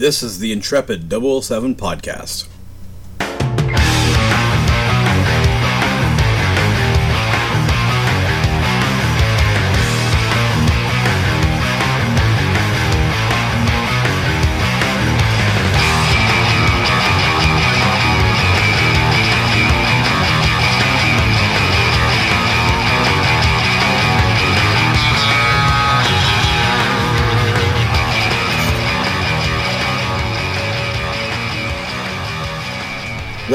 This is the Intrepid 007 podcast.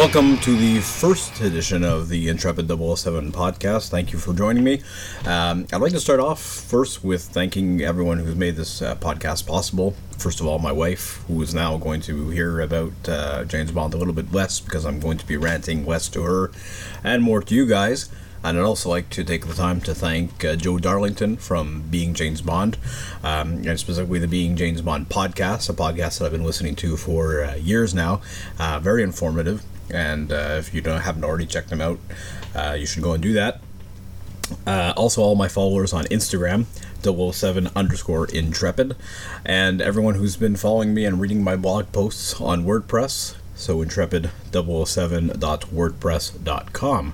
Welcome to the first edition of the Intrepid 007 podcast. Thank you for joining me. Um, I'd like to start off first with thanking everyone who's made this uh, podcast possible. First of all, my wife, who is now going to hear about uh, James Bond a little bit less because I'm going to be ranting less to her and more to you guys. And I'd also like to take the time to thank uh, Joe Darlington from Being James Bond, um, and specifically the Being James Bond podcast, a podcast that I've been listening to for uh, years now. Uh, very informative, and uh, if you don't haven't already checked them out, uh, you should go and do that. Uh, also, all my followers on Instagram, 007 underscore intrepid, and everyone who's been following me and reading my blog posts on WordPress, so intrepid007.wordpress.com.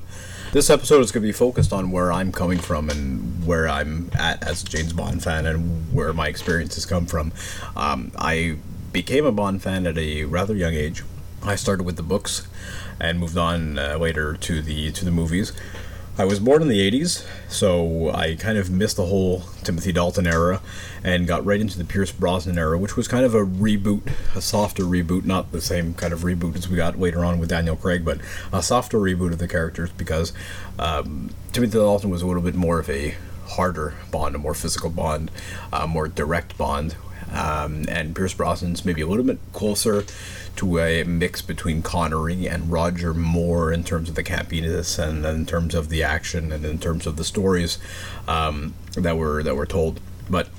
This episode is going to be focused on where I'm coming from and where I'm at as a James Bond fan and where my experiences come from. Um, I became a Bond fan at a rather young age. I started with the books and moved on uh, later to the to the movies. I was born in the 80s, so I kind of missed the whole Timothy Dalton era and got right into the Pierce Brosnan era, which was kind of a reboot, a softer reboot, not the same kind of reboot as we got later on with Daniel Craig, but a softer reboot of the characters because um, Timothy Dalton was a little bit more of a harder Bond, a more physical Bond, a more direct Bond, um, and Pierce Brosnan's maybe a little bit closer to a mix between Connery and Roger Moore in terms of the campiness and in terms of the action and in terms of the stories um, that were that were told. But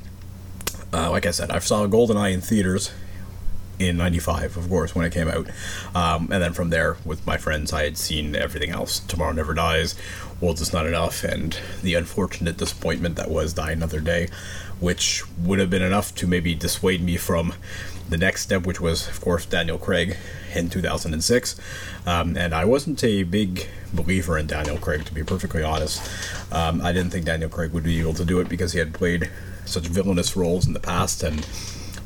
uh, like I said, I saw GoldenEye in theaters in 95 of course when it came out. Um, and then from there with my friends i had seen everything else. Tomorrow never dies world is not enough and the unfortunate disappointment that was die another day which would have been enough to maybe dissuade me from the next step which was of course daniel craig in 2006 um, and i wasn't a big believer in daniel craig to be perfectly honest. Um, i didn't think daniel craig would be able to do it because he had played such villainous roles in the past and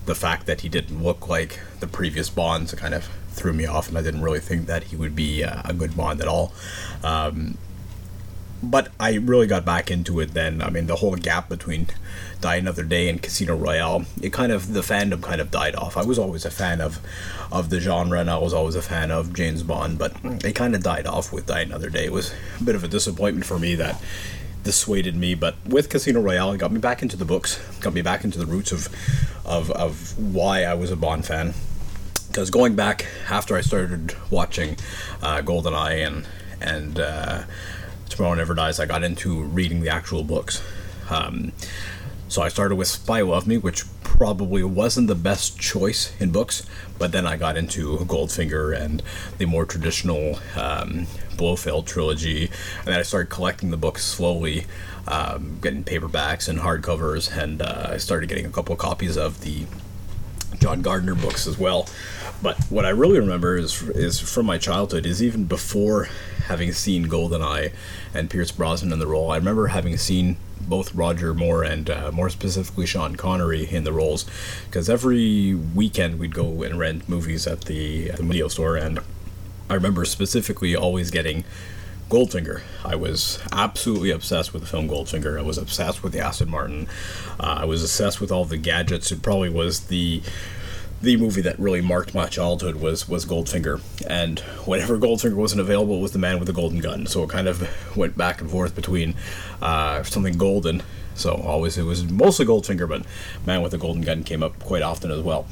the fact that he didn't look like the previous Bonds kind of threw me off, and I didn't really think that he would be uh, a good Bond at all. Um, but I really got back into it then. I mean, the whole gap between Die Another Day and Casino Royale, it kind of the fandom kind of died off. I was always a fan of of the genre, and I was always a fan of James Bond, but it kind of died off with Die Another Day. It was a bit of a disappointment for me that dissuaded me. But with Casino Royale, it got me back into the books, got me back into the roots of of, of why I was a Bond fan. Because going back after I started watching uh, GoldenEye and and uh, Tomorrow Never Dies, I got into reading the actual books. Um, so I started with Spy Love Me, which probably wasn't the best choice in books, but then I got into Goldfinger and the more traditional um, Blofeld trilogy, and then I started collecting the books slowly, um, getting paperbacks and hardcovers, and uh, I started getting a couple copies of the John Gardner books as well. But what I really remember is is from my childhood is even before having seen Goldeneye and Pierce Brosnan in the role. I remember having seen both Roger Moore and uh, more specifically Sean Connery in the roles, because every weekend we'd go and rent movies at the, at the video store, and I remember specifically always getting Goldfinger. I was absolutely obsessed with the film Goldfinger. I was obsessed with the Aston Martin. Uh, I was obsessed with all the gadgets. It probably was the the movie that really marked my childhood was was Goldfinger, and whenever Goldfinger wasn't available, it was the Man with the Golden Gun. So it kind of went back and forth between uh, something golden. So always it was mostly Goldfinger, but Man with the Golden Gun came up quite often as well.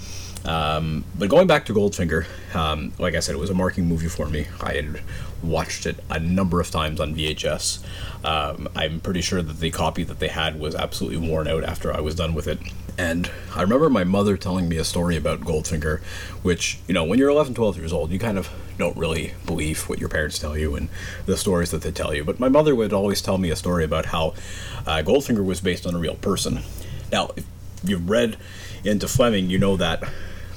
Um, but going back to Goldfinger, um, like I said, it was a marking movie for me. I had watched it a number of times on VHS. Um, I'm pretty sure that the copy that they had was absolutely worn out after I was done with it. And I remember my mother telling me a story about Goldfinger, which, you know, when you're 11, 12 years old, you kind of don't really believe what your parents tell you and the stories that they tell you. But my mother would always tell me a story about how uh, Goldfinger was based on a real person. Now, if you've read into Fleming, you know that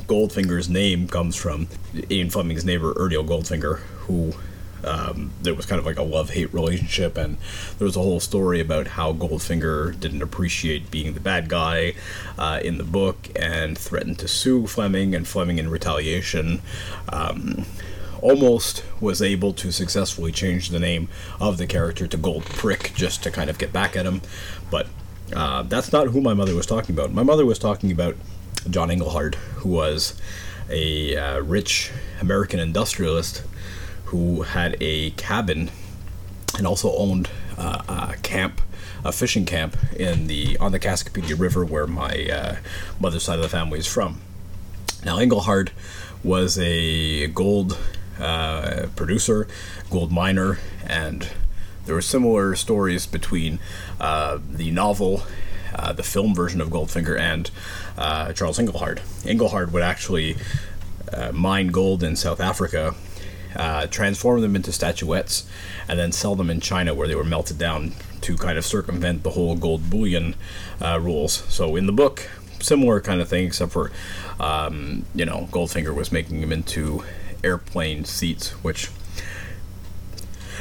Goldfinger's name comes from Ian Fleming's neighbor Ernest Goldfinger, who um, there was kind of like a love hate relationship, and there was a whole story about how Goldfinger didn't appreciate being the bad guy uh, in the book and threatened to sue Fleming, and Fleming, in retaliation, um, almost was able to successfully change the name of the character to Gold Prick just to kind of get back at him, but uh, that's not who my mother was talking about. My mother was talking about John Engelhard, who was a uh, rich American industrialist who had a cabin and also owned uh, a camp, a fishing camp in the on the Cascapedia River, where my uh, mother's side of the family is from. Now, Engelhard was a gold uh, producer, gold miner, and there were similar stories between uh, the novel. Uh, the film version of Goldfinger and uh, Charles Engelhard. Engelhard would actually mine gold in South Africa uh, transform them into statuettes, and then sell them in China where they were melted down to kind of circumvent the whole gold bullion uh, rules. So in the book, similar kind of thing, except for um, you know Goldfinger was making them into airplane seats, which.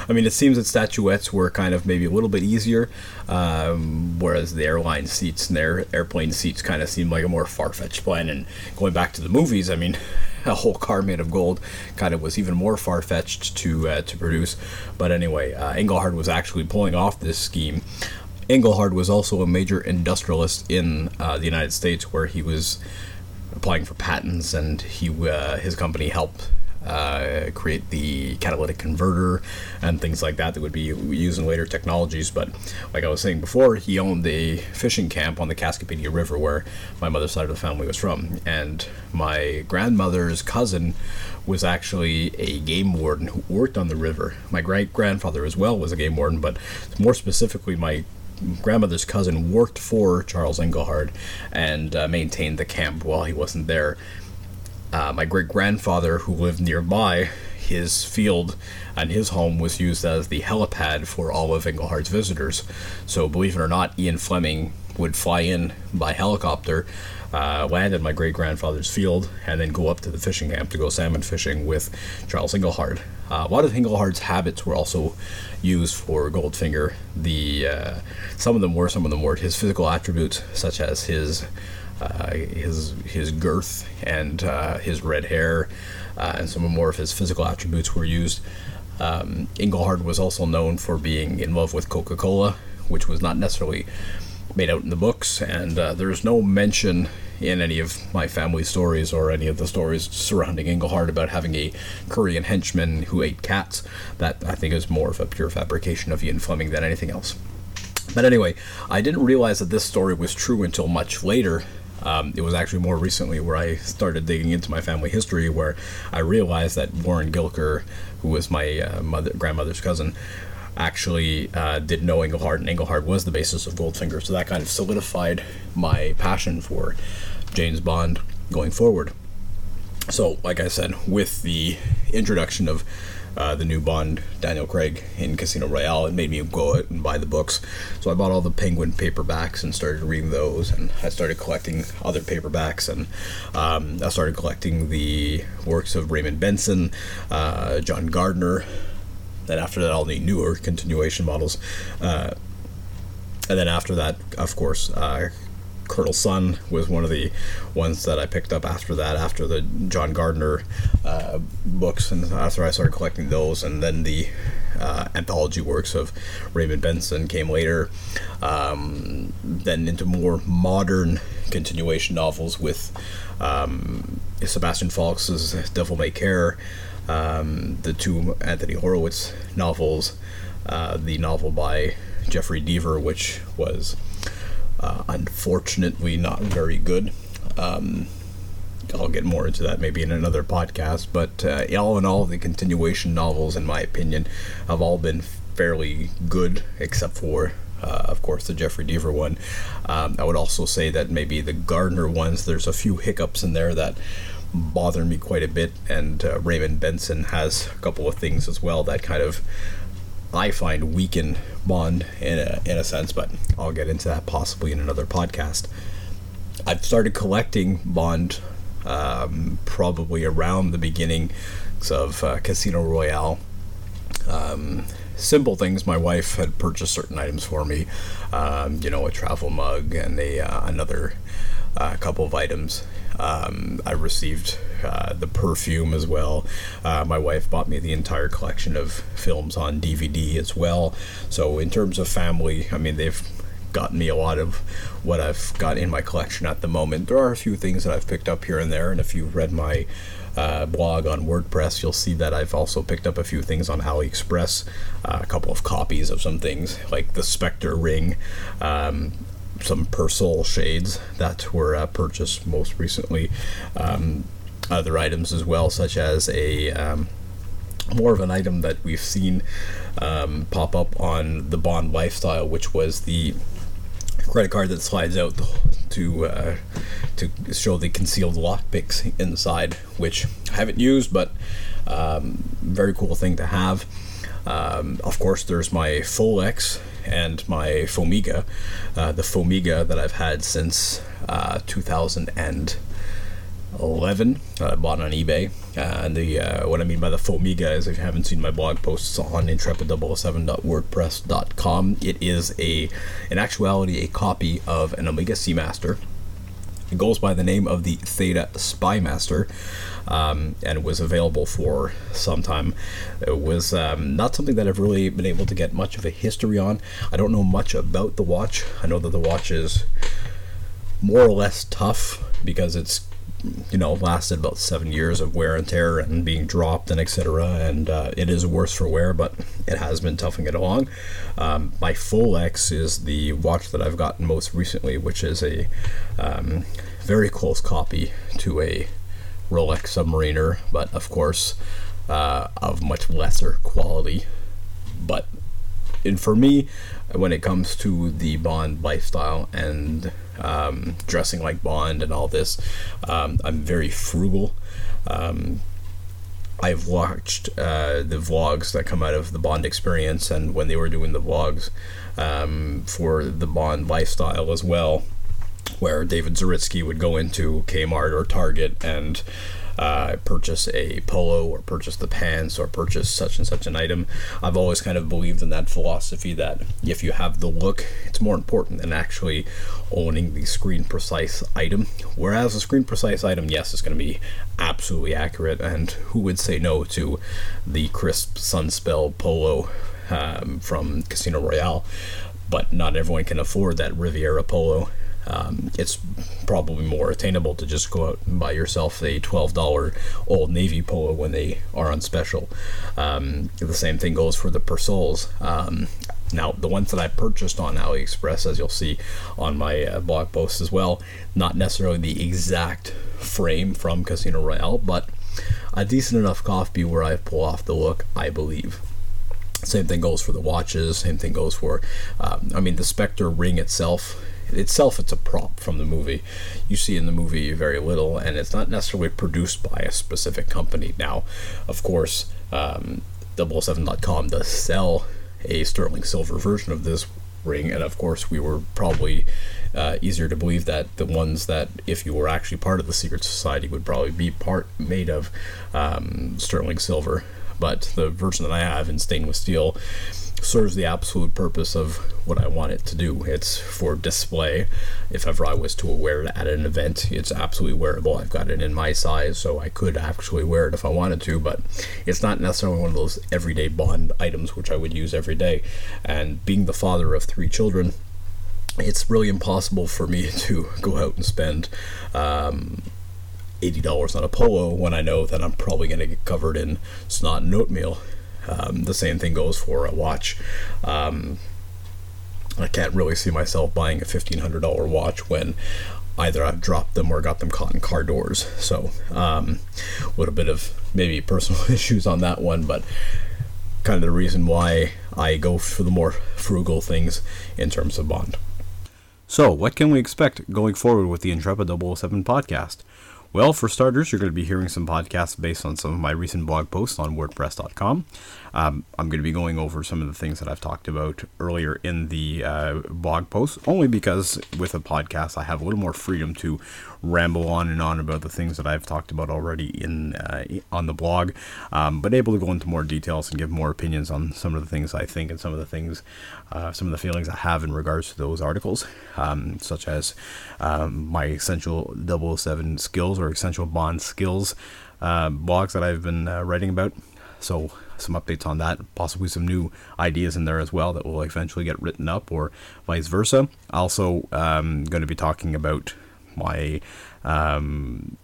I mean, it seems that statuettes were kind of maybe a little bit easier, um, whereas the airline seats and their airplane seats kind of seemed like a more far fetched plan. And going back to the movies, I mean, a whole car made of gold kind of was even more far fetched to uh, to produce. But anyway, uh, Engelhard was actually pulling off this scheme. Engelhard was also a major industrialist in uh, the United States, where he was applying for patents, and he uh, his company helped uh, create the catalytic converter and things like that that would be used in later technologies. But like I was saying before, he owned a fishing camp on the Cascapedia River where my mother's side of the family was from. And my grandmother's cousin was actually a game warden who worked on the river. My great grandfather as well was a game warden, but more specifically, my grandmother's cousin worked for Charles Engelhard and uh, maintained the camp while he wasn't there uh, my great grandfather, who lived nearby, his field and his home was used as the helipad for all of Engelhard's visitors. So, believe it or not, Ian Fleming would fly in by helicopter, uh, land at my great grandfather's field, and then go up to the fishing camp to go salmon fishing with Charles Engelhard. Uh, a lot of Engelhard's habits were also used for Goldfinger. The uh, some of them were, some of them weren't. His physical attributes, such as his uh, his his girth and uh, his red hair uh, and some more of his physical attributes were used. Um, was also known for being in love with Coca-Cola, which was not necessarily made out in the books, and uh, there's no mention in any of my family stories or any of the stories surrounding Engelhard about having a Korean henchman who ate cats. That I think is more of a pure fabrication of Ian Fleming than anything else. But anyway, I didn't realize that this story was true until much later um, it was actually more recently where I started digging into my family history, where I realized that Warren Gilker, who was my uh, mother, grandmother's cousin, actually uh, did know Engelhard, and Engelhard was the basis of Goldfinger. So that kind of solidified my passion for James Bond going forward. So, like I said, with the introduction of uh, the new Bond, Daniel Craig in Casino Royale. It made me go out and buy the books. So I bought all the Penguin paperbacks and started reading those. And I started collecting other paperbacks. And um, I started collecting the works of Raymond Benson, uh, John Gardner. Then after that, all the newer continuation models. Uh, and then after that, of course, uh, Colonel Sun was one of the ones that I picked up after that, after the John Gardner uh, books, and after I started collecting those, and then the uh, anthology works of Raymond Benson came later. Um, then into more modern continuation novels with um, Sebastian Faulks's Devil May Care, um, the two Anthony Horowitz novels, uh, the novel by Jeffrey Deaver, which was uh, unfortunately, not very good. Um, I'll get more into that maybe in another podcast. But uh, all in all, the continuation novels, in my opinion, have all been fairly good, except for, uh, of course, the Jeffrey Deaver one. Um, I would also say that maybe the Gardner ones, there's a few hiccups in there that bother me quite a bit, and uh, Raymond Benson has a couple of things as well that kind of I find weaken Bond in a, in a sense, but I'll get into that possibly in another podcast. I've started collecting Bond um, probably around the beginning of uh, Casino Royale. Um, simple things. My wife had purchased certain items for me, um, you know, a travel mug and a uh, another uh, couple of items. Um, I received uh, the perfume as well. Uh, my wife bought me the entire collection of films on DVD as well. So in terms of family, I mean they've gotten me a lot of what I've got in my collection at the moment. There are a few things that I've picked up here and there, and if you've read my uh, blog on WordPress, you'll see that I've also picked up a few things on AliExpress, uh, a couple of copies of some things like the Spectre ring, um, some Persol shades that were uh, purchased most recently, um, other items as well, such as a um, more of an item that we've seen um, pop up on the Bond Lifestyle, which was the credit card that slides out to uh, to show the concealed lockpicks inside, which I haven't used, but um, very cool thing to have. Um, of course, there's my Folex and my Fomiga, uh, the Fomiga that I've had since uh, 2011 that I bought on eBay. Uh, and the uh, what I mean by the Fomiga is if you haven't seen my blog posts on intrepid007.wordpress.com, it is a in actuality a copy of an Omega Seamaster. It goes by the name of the Theta Spymaster um, and was available for some time. It was um, not something that I've really been able to get much of a history on. I don't know much about the watch. I know that the watch is more or less tough because it's you know lasted about seven years of wear and tear and being dropped and etc and uh, it is worse for wear but it has been toughing it along. Um, my Folex is the watch that i've gotten most recently which is a um, very close copy to a rolex submariner but of course uh, of much lesser quality. But and for me, when it comes to the Bond lifestyle and um, dressing like Bond and all this, um, I'm very frugal. Um, I've watched uh, the vlogs that come out of the Bond experience, and when they were doing the vlogs um, for the Bond lifestyle as well, where David Zaritsky would go into Kmart or Target and uh, purchase a polo or purchase the pants or purchase such and such an item. I've always kind of believed in that philosophy that if you have the look, it's more important than actually owning the screen precise item. Whereas a screen precise item, yes, is going to be absolutely accurate, and who would say no to the crisp Sunspel polo um, from Casino Royale? But not everyone can afford that Riviera polo um, it's probably more attainable to just go out and buy yourself a $12 Old Navy polo when they are on special. Um, the same thing goes for the Persols. Um, now, the ones that I purchased on AliExpress, as you'll see on my uh, blog post as well, not necessarily the exact frame from Casino Royale, but a decent enough copy where I pull off the look, I believe. Same thing goes for the watches. Same thing goes for, um, I mean, the Spectre ring itself itself it's a prop from the movie. You see in the movie very little and it's not necessarily produced by a specific company. Now of course um, 007.com does sell a sterling silver version of this ring and of course we were probably uh, easier to believe that the ones that if you were actually part of the secret society would probably be part made of um, sterling silver. But the version that i have in stainless steel serves the absolute purpose of what I want it to do. It's for display. If ever I was to wear it at an event, it's absolutely wearable. I've got it in my size, so I could actually wear it if I wanted to, but it's not necessarily one of those everyday Bond items which I would use every day. And being the father of three children, it's really impossible for me to go out and spend um, $80 on a polo when I know that I'm probably going to get covered in snot and oatmeal um, the same thing goes for a watch. Um, I can't really see myself buying a $1,500 watch when either I've dropped them or got them caught in car doors. So, um, a little bit of maybe personal issues on that one, but kind of the reason why I go for the more frugal things in terms of Bond. So, what can we expect going forward with the Intrepid 007 podcast? Well, for starters, you're going to be hearing some podcasts based on some of my recent blog posts on WordPress.com. Um, I'm going to be going over some of the things that I've talked about earlier in the uh, blog post, only because with a podcast I have a little more freedom to ramble on and on about the things that I've talked about already in uh, on the blog, um, but able to go into more details and give more opinions on some of the things I think and some of the things, uh, some of the feelings I have in regards to those articles, um, such as um, my essential 007 skills or essential Bond skills uh, blogs that I've been uh, writing about. So some updates on that, possibly some new ideas in there as well that will eventually get written up, or vice versa. Also, um, going to be talking about my um,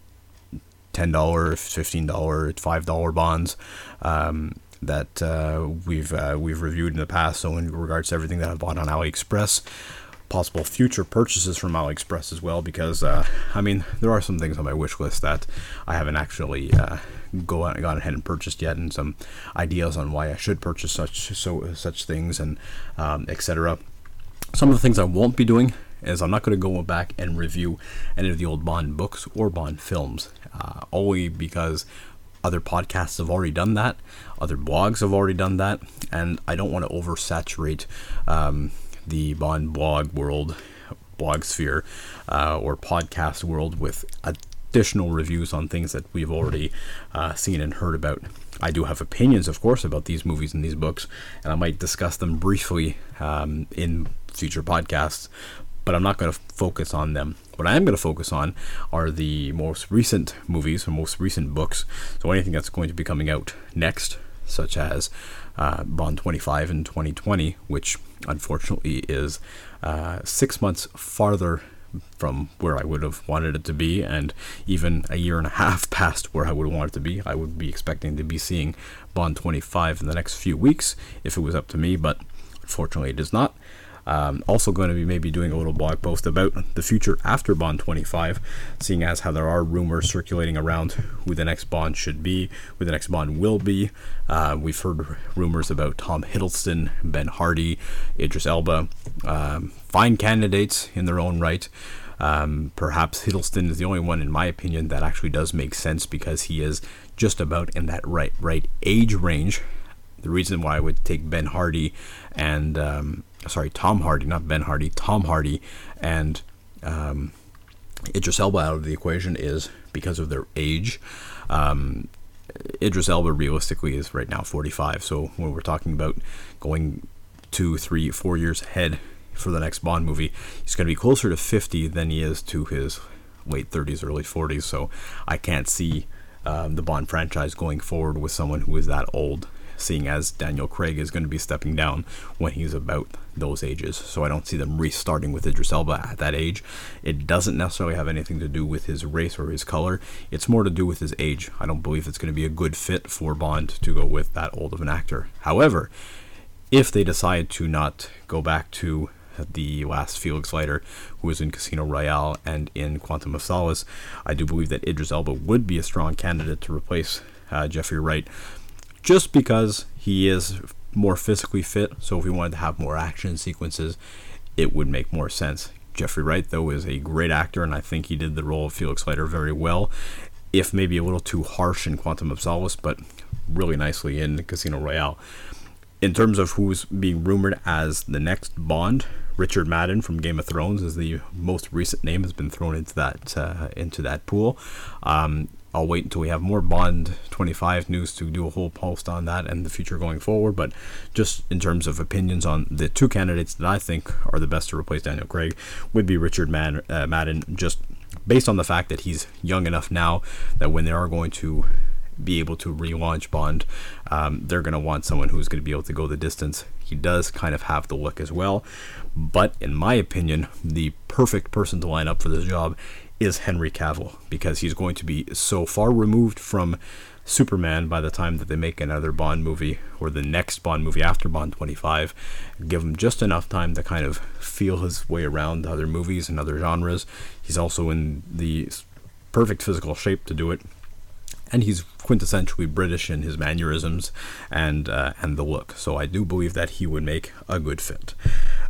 ten dollar, fifteen dollar, five dollar bonds um, that uh, we've uh, we've reviewed in the past. So in regards to everything that I bought on AliExpress, possible future purchases from AliExpress as well, because uh, I mean there are some things on my wish list that I haven't actually uh, go out, gone ahead and purchased yet, and some ideas on why I should purchase such so such things and um, etc. Some of the things I won't be doing is I'm not going to go back and review any of the old Bond books or Bond films, uh, only because other podcasts have already done that, other blogs have already done that, and I don't want to oversaturate um, the Bond blog world, blog sphere, uh, or podcast world with additional reviews on things that we've already uh, seen and heard about. I do have opinions, of course, about these movies and these books, and I might discuss them briefly um, in future podcasts, but I'm not going to focus on them. What I am going to focus on are the most recent movies or most recent books. So anything that's going to be coming out next, such as uh, Bond 25 in 2020, which unfortunately is uh, six months farther from where I would have wanted it to be, and even a year and a half past where I would want it to be. I would be expecting to be seeing Bond 25 in the next few weeks if it was up to me, but unfortunately it is not. Um, also, going to be maybe doing a little blog post about the future after Bond 25, seeing as how there are rumors circulating around who the next Bond should be, who the next Bond will be. Uh, we've heard rumors about Tom Hiddleston, Ben Hardy, Idris Elba, um, fine candidates in their own right. Um, perhaps Hiddleston is the only one, in my opinion, that actually does make sense because he is just about in that right right age range. The reason why I would take Ben Hardy and um, sorry, Tom Hardy, not Ben Hardy, Tom Hardy, and um, Idris Elba out of the equation is because of their age. Um, Idris Elba realistically is right now 45, so when we're talking about going two, three, four years ahead for the next Bond movie, he's going to be closer to 50 than he is to his late 30s, early 40s. So I can't see um, the Bond franchise going forward with someone who is that old seeing as Daniel Craig is going to be stepping down when he's about those ages. So I don't see them restarting with Idris Elba at that age. It doesn't necessarily have anything to do with his race or his color. It's more to do with his age. I don't believe it's going to be a good fit for Bond to go with that old of an actor. However, if they decide to not go back to the last Felix Leiter, who was in Casino Royale and in Quantum of Solace, I do believe that Idris Elba would be a strong candidate to replace uh, Jeffrey Wright just because he is more physically fit. So if we wanted to have more action sequences, it would make more sense. Jeffrey Wright, though, is a great actor, and I think he did the role of Felix Leiter very well. If maybe a little too harsh in Quantum of Solace, but really nicely in Casino Royale. In terms of who's being rumored as the next Bond, Richard Madden from Game of Thrones is the most recent name has been thrown into that uh, into that pool. Um, I'll wait until we have more Bond 25 news to do a whole post on that and the future going forward. But just in terms of opinions on the two candidates that I think are the best to replace Daniel Craig would be Richard Madden, uh, Madden just based on the fact that he's young enough now that when they are going to be able to relaunch Bond, um, they're going to want someone who's going to be able to go the distance. He does kind of have the look as well. But in my opinion, the perfect person to line up for this job is Henry Cavill because he's going to be so far removed from Superman by the time that they make another Bond movie or the next Bond movie after Bond 25. Give him just enough time to kind of feel his way around other movies and other genres. He's also in the perfect physical shape to do it. And he's quintessentially British in his mannerisms and uh, and the look. So I do believe that he would make a good fit.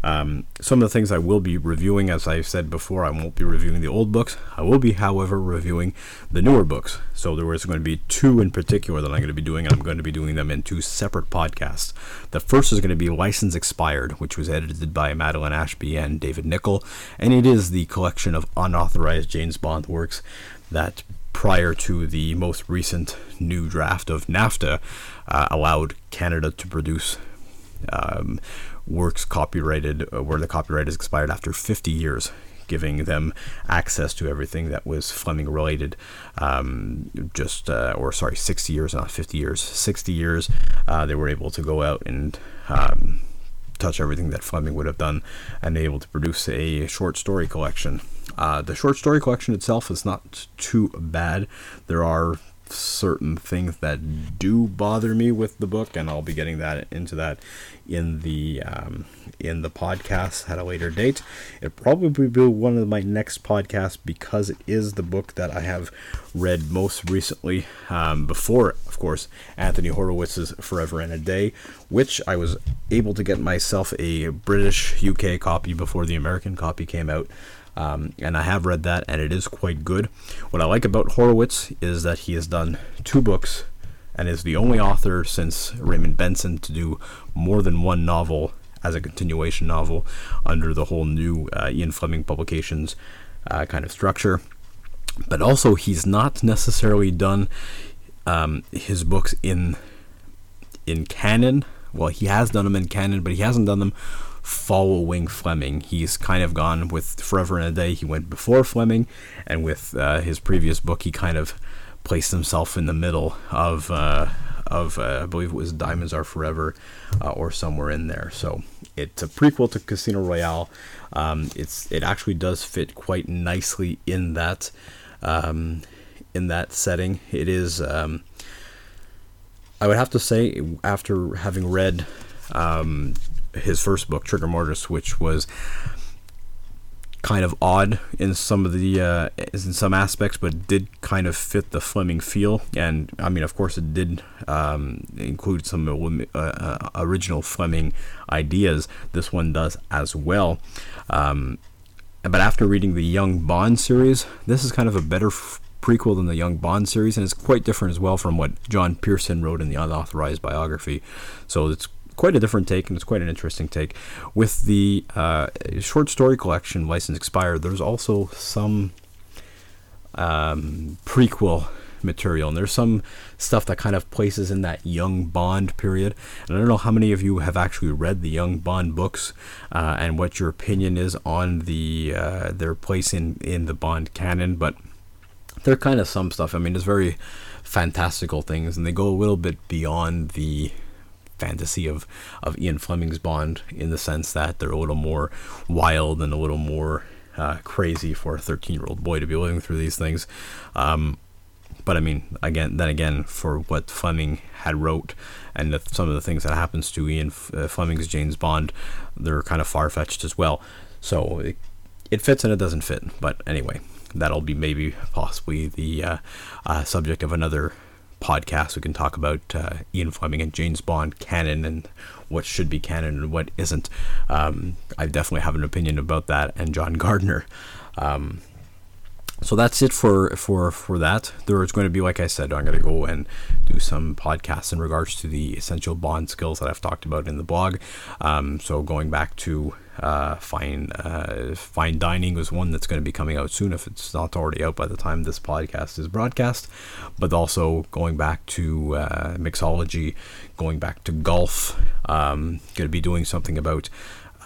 Um, some of the things I will be reviewing, as I said before, I won't be reviewing the old books. I will be, however, reviewing the newer books. So there was going to be two in particular that I'm going to be doing, and I'm going to be doing them in two separate podcasts. The first is going to be License Expired, which was edited by Madeline Ashby and David Nickle, and it is the collection of unauthorized James Bond works that prior to the most recent new draft of NAFTA uh, allowed Canada to produce um, works copyrighted uh, where the copyright is expired after 50 years giving them access to everything that was Fleming related. Um, just, uh, or sorry, 60 years, not 50 years. 60 years, uh, they were able to go out and um, touch everything that Fleming would have done and able to produce a short story collection. Uh, the short story collection itself is not too bad. There are certain things that do bother me with the book, and I'll be getting that into that in the um, in the podcast at a later date. It probably be one of my next podcasts because it is the book that I have read most recently. Um, before, of course, Anthony Horowitz's Forever and a Day, which I was able to get myself a British UK copy before the American copy came out. Um, and I have read that, and it is quite good. What I like about Horowitz is that he has done two books and is the only author since Raymond Benson to do more than one novel as a continuation novel under the whole new uh, Ian Fleming publications uh, kind of structure. But also, he's not necessarily done um, his books in in canon. Well, he has done them in canon, but he hasn't done them following Fleming. He's kind of gone with Forever and a Day. He went before Fleming, and with uh, his previous book, he kind of placed himself in the middle of uh, of uh, I believe it was Diamonds Are Forever, uh, or somewhere in there. So it's a prequel to Casino Royale. Um, it's it actually does fit quite nicely in that um, in that setting. It is. Um, I would have to say, after having read um, his first book, Trigger Mortis, which was kind of odd in some of the uh, in some aspects, but did kind of fit the Fleming feel. And I mean, of course, it did um, include some uh, uh, original Fleming ideas. This one does as well. Um, but after reading the Young Bond series, this is kind of a better f- prequel than the Young Bond series, and it's quite different as well from what John Pearson wrote in the unauthorized biography. So it's quite a different take, and it's quite an interesting take. With the uh, short story collection, License Expired, there's also some um, prequel material, and there's some stuff that kind of places in that young Bond period. And I don't know how many of you have actually read the young Bond books, uh, and what your opinion is on the uh, their place in in the Bond canon, but they're kind of some stuff. I mean, it's very fantastical things, and they go a little bit beyond the fantasy of, of Ian Fleming's Bond in the sense that they're a little more wild and a little more uh, crazy for a 13 year old boy to be living through these things. Um, but I mean, again, then again, for what Fleming had wrote and the, some of the things that happens to Ian uh, Fleming's James Bond, they're kind of far fetched as well. So it, it fits and it doesn't fit. But anyway, that'll be maybe possibly the uh, uh, subject of another podcast, we can talk about uh, Ian Fleming and James Bond canon and what should be canon and what isn't. Um, I definitely have an opinion about that, and John Gardner. Um, so that's it for for for that. There is going to be, like I said, I'm going to go and do some podcasts in regards to the essential bond skills that I've talked about in the blog. Um, so going back to uh, fine uh, fine dining was one that's going to be coming out soon if it's not already out by the time this podcast is broadcast. But also going back to uh, mixology, going back to golf. Um, going to be doing something about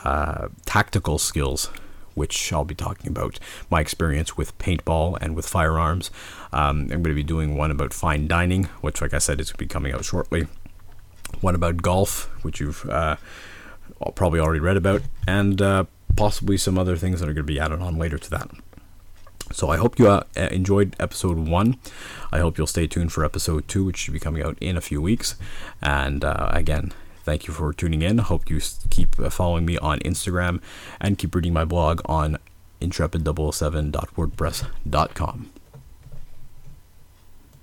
uh, tactical skills which I'll be talking about my experience with paintball and with firearms. Um, I'm going to be doing one about fine dining, which, like I said, is going to be coming out shortly. One about golf, which you've uh, probably already read about, and uh, possibly some other things that are going to be added on later to that. So I hope you uh, enjoyed episode one. I hope you'll stay tuned for episode two, which should be coming out in a few weeks. And uh, again, Thank you for tuning in. Hope you keep uh, following me on Instagram and keep reading my blog on intrepid007.wordpress.com.